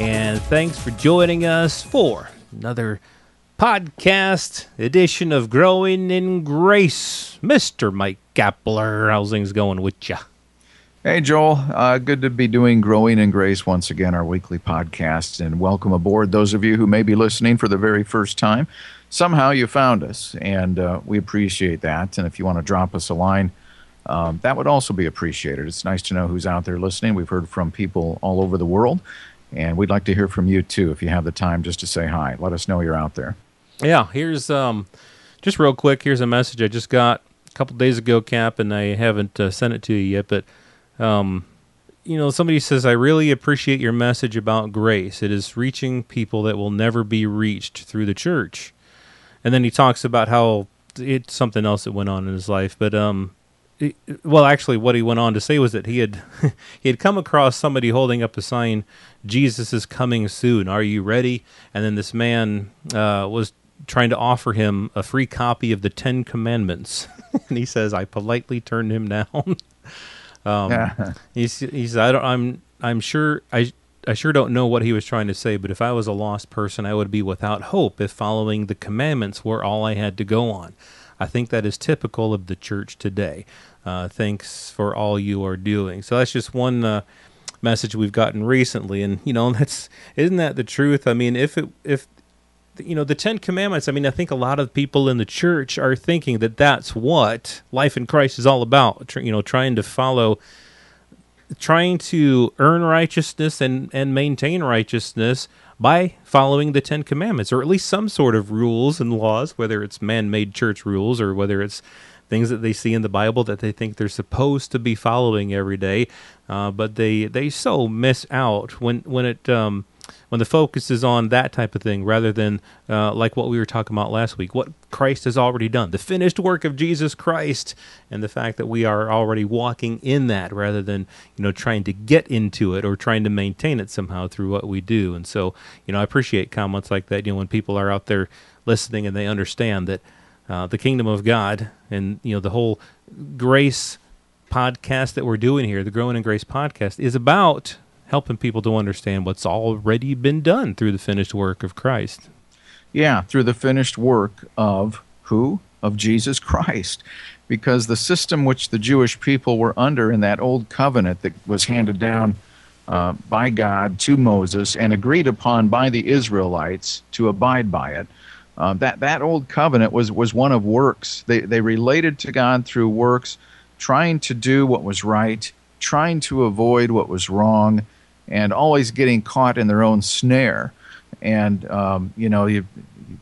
And thanks for joining us for another podcast edition of Growing in Grace. Mr. Mike Kapler, how's things going with you? Hey, Joel. Uh, good to be doing Growing in Grace once again, our weekly podcast. And welcome aboard those of you who may be listening for the very first time. Somehow you found us, and uh, we appreciate that. And if you want to drop us a line, um, that would also be appreciated. It's nice to know who's out there listening. We've heard from people all over the world. And we'd like to hear from you too if you have the time just to say hi. Let us know you're out there. Yeah, here's um, just real quick. Here's a message I just got a couple days ago, Cap, and I haven't uh, sent it to you yet. But um, you know, somebody says, "I really appreciate your message about grace. It is reaching people that will never be reached through the church." And then he talks about how it's something else that went on in his life, but um, well, actually, what he went on to say was that he had he had come across somebody holding up a sign, "Jesus is coming soon. Are you ready?" And then this man uh, was trying to offer him a free copy of the Ten Commandments, and he says, "I politely turned him down." um, yeah. He's he's I don't I'm I'm sure I. I sure don't know what he was trying to say, but if I was a lost person, I would be without hope if following the commandments were all I had to go on. I think that is typical of the church today. Uh, thanks for all you are doing. So that's just one uh, message we've gotten recently, and you know that's isn't that the truth? I mean, if it if you know the Ten Commandments, I mean, I think a lot of people in the church are thinking that that's what life in Christ is all about. You know, trying to follow, trying to earn righteousness and and maintain righteousness by following the Ten Commandments, or at least some sort of rules and laws, whether it's man-made church rules or whether it's things that they see in the Bible that they think they're supposed to be following every day, uh, but they they so miss out when when it um, when the focus is on that type of thing rather than uh, like what we were talking about last week, what Christ has already done, the finished work of Jesus Christ, and the fact that we are already walking in that rather than you know trying to get into it or trying to maintain it somehow through what we do. And so you know I appreciate comments like that. You know when people are out there listening and they understand that uh, the kingdom of God and you know the whole grace podcast that we're doing here, the Growing in Grace podcast, is about helping people to understand what's already been done through the finished work of Christ. Yeah, through the finished work of who? Of Jesus Christ. Because the system which the Jewish people were under in that old covenant that was handed down uh, by God to Moses and agreed upon by the Israelites to abide by it uh, that that old covenant was was one of works. They they related to God through works, trying to do what was right, trying to avoid what was wrong, and always getting caught in their own snare. And um, you know, you,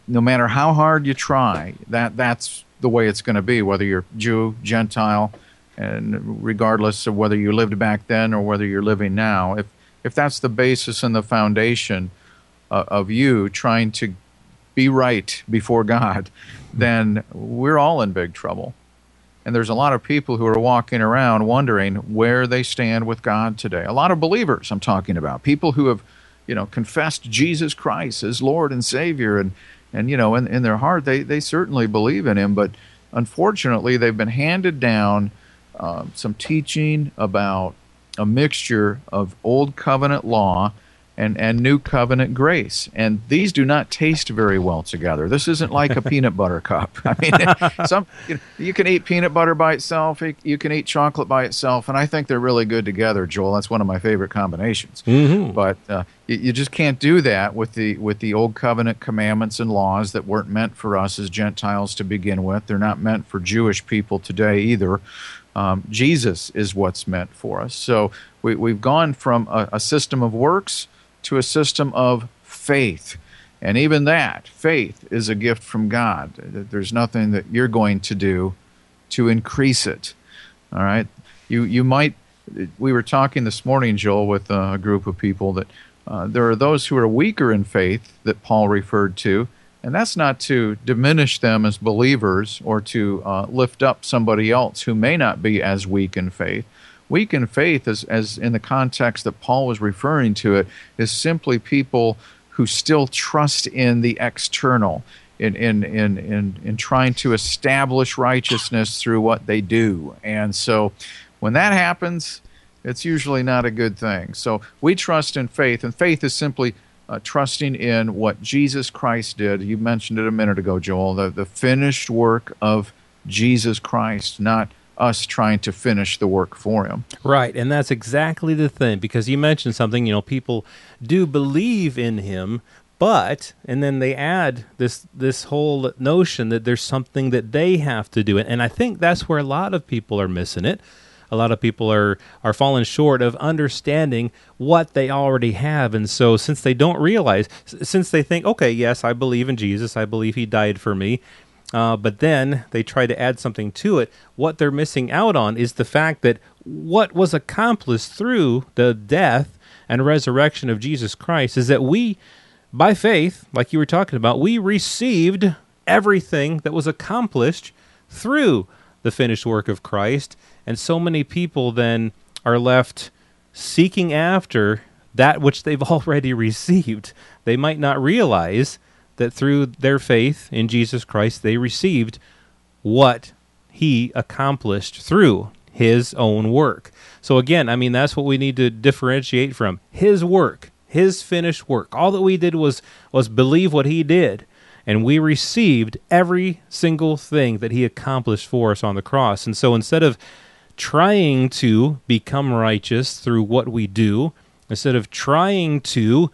no matter how hard you try, that that's the way it's going to be. Whether you're Jew, Gentile, and regardless of whether you lived back then or whether you're living now, if if that's the basis and the foundation uh, of you trying to be right before God, then we're all in big trouble. And there's a lot of people who are walking around wondering where they stand with God today. A lot of believers I'm talking about, people who have, you know, confessed Jesus Christ as Lord and Savior and and you know, in, in their heart they, they certainly believe in him, but unfortunately they've been handed down um, some teaching about a mixture of old covenant law and, and new covenant grace. And these do not taste very well together. This isn't like a peanut butter cup. I mean, some you, know, you, can eat peanut butter by itself, you can eat chocolate by itself, and I think they're really good together, Joel. That's one of my favorite combinations. Mm-hmm. But uh, you, you, just can't do that with the with the old covenant commandments and laws that weren't meant for us as Gentiles to begin with. They're not meant for Jewish people today either. Um, Jesus is what's meant for us. So we, we've gone from a, a system of works to a system of faith. And even that, faith, is a gift from God. There's nothing that you're going to do to increase it. All right? You, you might, we were talking this morning, Joel, with a group of people that Uh, there are those who are weaker in faith that Paul referred to, and that's not to diminish them as believers or to uh, lift up somebody else who may not be as weak in faith. Weak in faith, as, as in the context that Paul was referring to it, is simply people who still trust in the external, in, in, in, in, in trying to establish righteousness through what they do. And so when that happens, it's usually not a good thing. So we trust in faith, and faith is simply uh, trusting in what Jesus Christ did. You mentioned it a minute ago, Joel, the, the finished work of Jesus Christ, not us trying to finish the work for him. Right, and that's exactly the thing because you mentioned something, you know, people do believe in him, but and then they add this this whole notion that there's something that they have to do. And I think that's where a lot of people are missing it a lot of people are are falling short of understanding what they already have and so since they don't realize since they think okay yes i believe in jesus i believe he died for me uh, but then they try to add something to it what they're missing out on is the fact that what was accomplished through the death and resurrection of jesus christ is that we by faith like you were talking about we received everything that was accomplished through the finished work of Christ. And so many people then are left seeking after that which they've already received. They might not realize that through their faith in Jesus Christ, they received what he accomplished through his own work. So, again, I mean, that's what we need to differentiate from his work, his finished work. All that we did was, was believe what he did and we received every single thing that he accomplished for us on the cross. And so instead of trying to become righteous through what we do, instead of trying to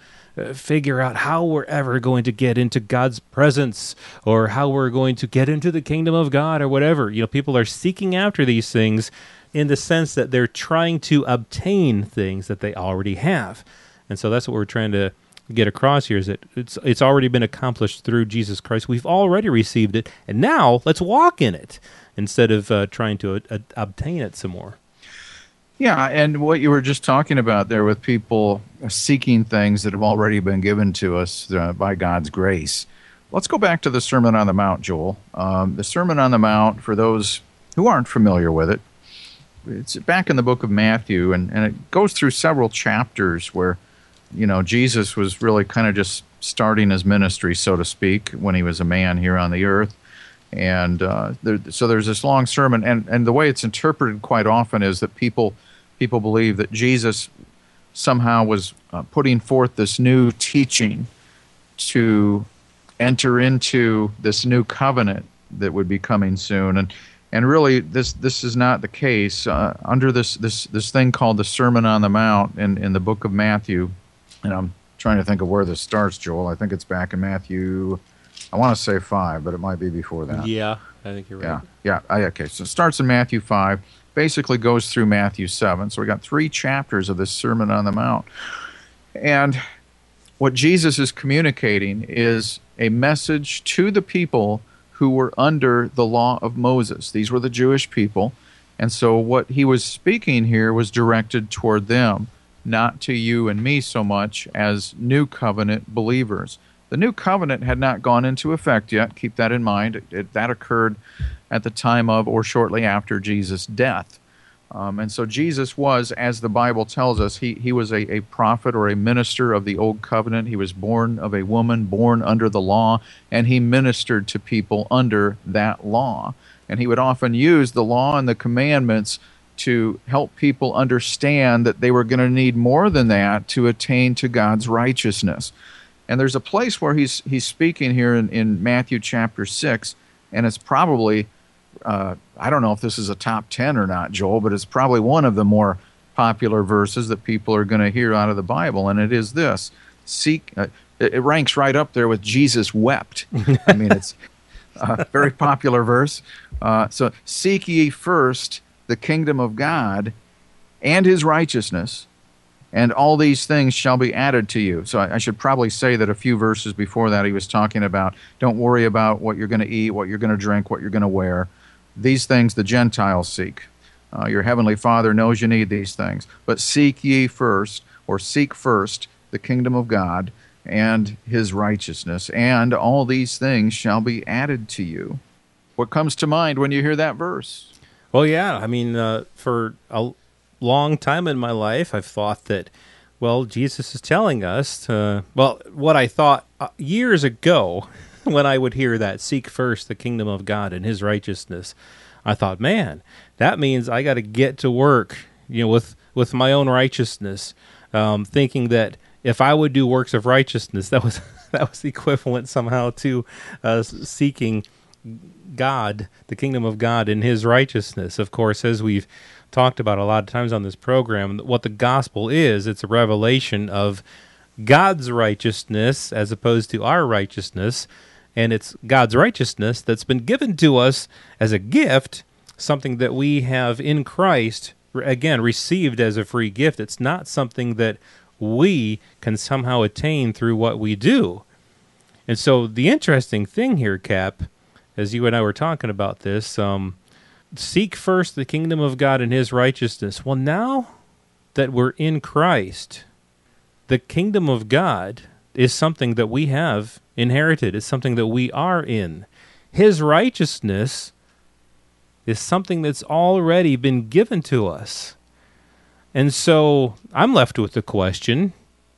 figure out how we're ever going to get into God's presence or how we're going to get into the kingdom of God or whatever. You know, people are seeking after these things in the sense that they're trying to obtain things that they already have. And so that's what we're trying to get across here is that it's it's already been accomplished through Jesus Christ. We've already received it, and now let's walk in it instead of uh, trying to uh, obtain it some more. Yeah, and what you were just talking about there with people seeking things that have already been given to us uh, by God's grace. Let's go back to the Sermon on the Mount, Joel. Um, the Sermon on the Mount, for those who aren't familiar with it, it's back in the book of Matthew, and, and it goes through several chapters where you know, Jesus was really kind of just starting his ministry, so to speak, when he was a man here on the earth. And uh, there, so there's this long sermon, and, and the way it's interpreted quite often is that people people believe that Jesus somehow was uh, putting forth this new teaching to enter into this new covenant that would be coming soon, and and really this this is not the case uh, under this this this thing called the Sermon on the Mount in in the book of Matthew and I'm trying to think of where this starts, Joel. I think it's back in Matthew. I want to say five, but it might be before that. Yeah, I think you're right. Yeah, yeah. okay, so it starts in Matthew five, basically goes through Matthew seven. So we got three chapters of this Sermon on the Mount, and what Jesus is communicating is a message to the people who were under the law of Moses. These were the Jewish people. And so what he was speaking here was directed toward them not to you and me so much as new covenant believers. The new covenant had not gone into effect yet. Keep that in mind. It, it, that occurred at the time of or shortly after Jesus' death. Um, and so Jesus was, as the Bible tells us, he, he was a, a prophet or a minister of the old covenant. He was born of a woman, born under the law, and he ministered to people under that law. And he would often use the law and the commandments to help people understand that they were going to need more than that to attain to God's righteousness. And there's a place where he's he's speaking here in, in Matthew chapter six, and it's probably uh, I don't know if this is a top ten or not, Joel, but it's probably one of the more popular verses that people are going to hear out of the Bible, and it is this: seek. Uh, it, it ranks right up there with Jesus wept. I mean, it's a very popular verse. Uh, so seek ye first the kingdom of God and his righteousness, and all these things shall be added to you. So I, I, should probably say that a few verses before that, he was talking about don't worry about what you're going to eat, what you're going to drink, what you're going to wear. These things the Gentiles seek. Uh, your heavenly Father knows you need these things. But seek ye first, or seek first, the kingdom of God and his righteousness, and all these things shall be added to you. What comes to mind when you hear that verse? Well, yeah. I mean, uh, for a long time in my life, I've thought that, well, Jesus is telling us to, well, what I thought uh, years ago when I would hear that seek first the kingdom of God and his righteousness, I thought, man, that means I got to get to work, you know, with, with my own righteousness, um, thinking that if I would do works of righteousness, that was that was equivalent somehow to uh, seeking God, the kingdom of God, in His righteousness. Of course, as we've talked about a lot of times on this program, what the gospel is, it's a revelation of God's righteousness as opposed to our righteousness. And it's God's righteousness that's been given to us as a gift, something that we have in Christ, again, received as a free gift. It's not something that we can somehow attain through what we do. And so the interesting thing here, Cap, as you and I were talking about this, um, seek first the kingdom of God and his righteousness. Well, now that we're in Christ, the kingdom of God is something that we have inherited, it's something that we are in. His righteousness is something that's already been given to us. And so I'm left with the question,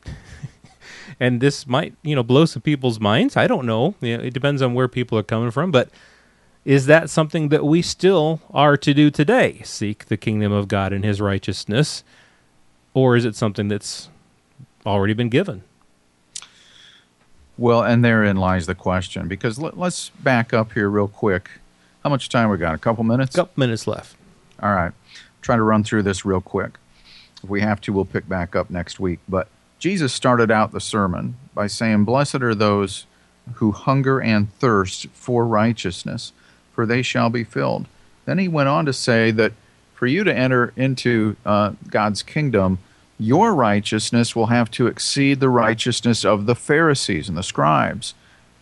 and this might, you know, blow some people's minds. I don't know. it depends on where people are coming from, but is that something that we still are to do today? Seek the kingdom of God and his righteousness, or is it something that's already been given? Well, and therein lies the question. Because let, us back up here real quick. How much time we got? A couple minutes. A couple minutes left. All right. Try to run through this real quick. If we have to, we'll pick back up next week. But Jesus started out the sermon by saying, Blessed are those who hunger and thirst for righteousness, for they shall be filled. Then he went on to say that for you to enter into uh, God's kingdom, your righteousness will have to exceed the righteousness of the Pharisees and the scribes.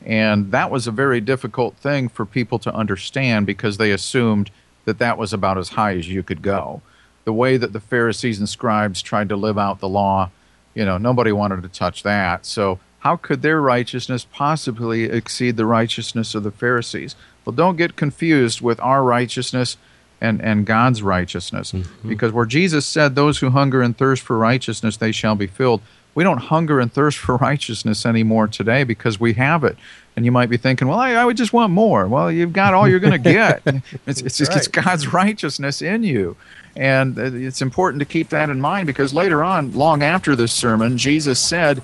And that was a very difficult thing for people to understand because they assumed that that was about as high as you could go the way that the Pharisees and scribes tried to live out the law, you know, nobody wanted to touch that. So, how could their righteousness possibly exceed the righteousness of the Pharisees? Well, don't get confused with our righteousness and, and God's righteousness. Mm-hmm. Because where Jesus said, Those who hunger and thirst for righteousness, they shall be filled, we don't hunger and thirst for righteousness anymore today because we have it. And you might be thinking, well, I, I would just want more. Well, you've got all you're going to get. it's, it's, right. it's God's righteousness in you. And it's important to keep that in mind because later on, long after this sermon, Jesus said,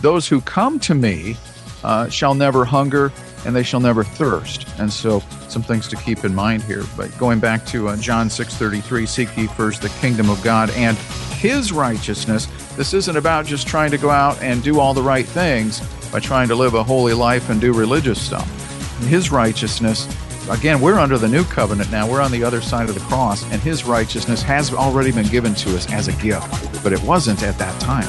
Those who come to me uh, shall never hunger and they shall never thirst. And so, some things to keep in mind here. But going back to uh, John 6:33, seek ye first the kingdom of God and his righteousness. This isn't about just trying to go out and do all the right things by trying to live a holy life and do religious stuff. His righteousness Again, we're under the new covenant now. We're on the other side of the cross, and his righteousness has already been given to us as a gift, but it wasn't at that time.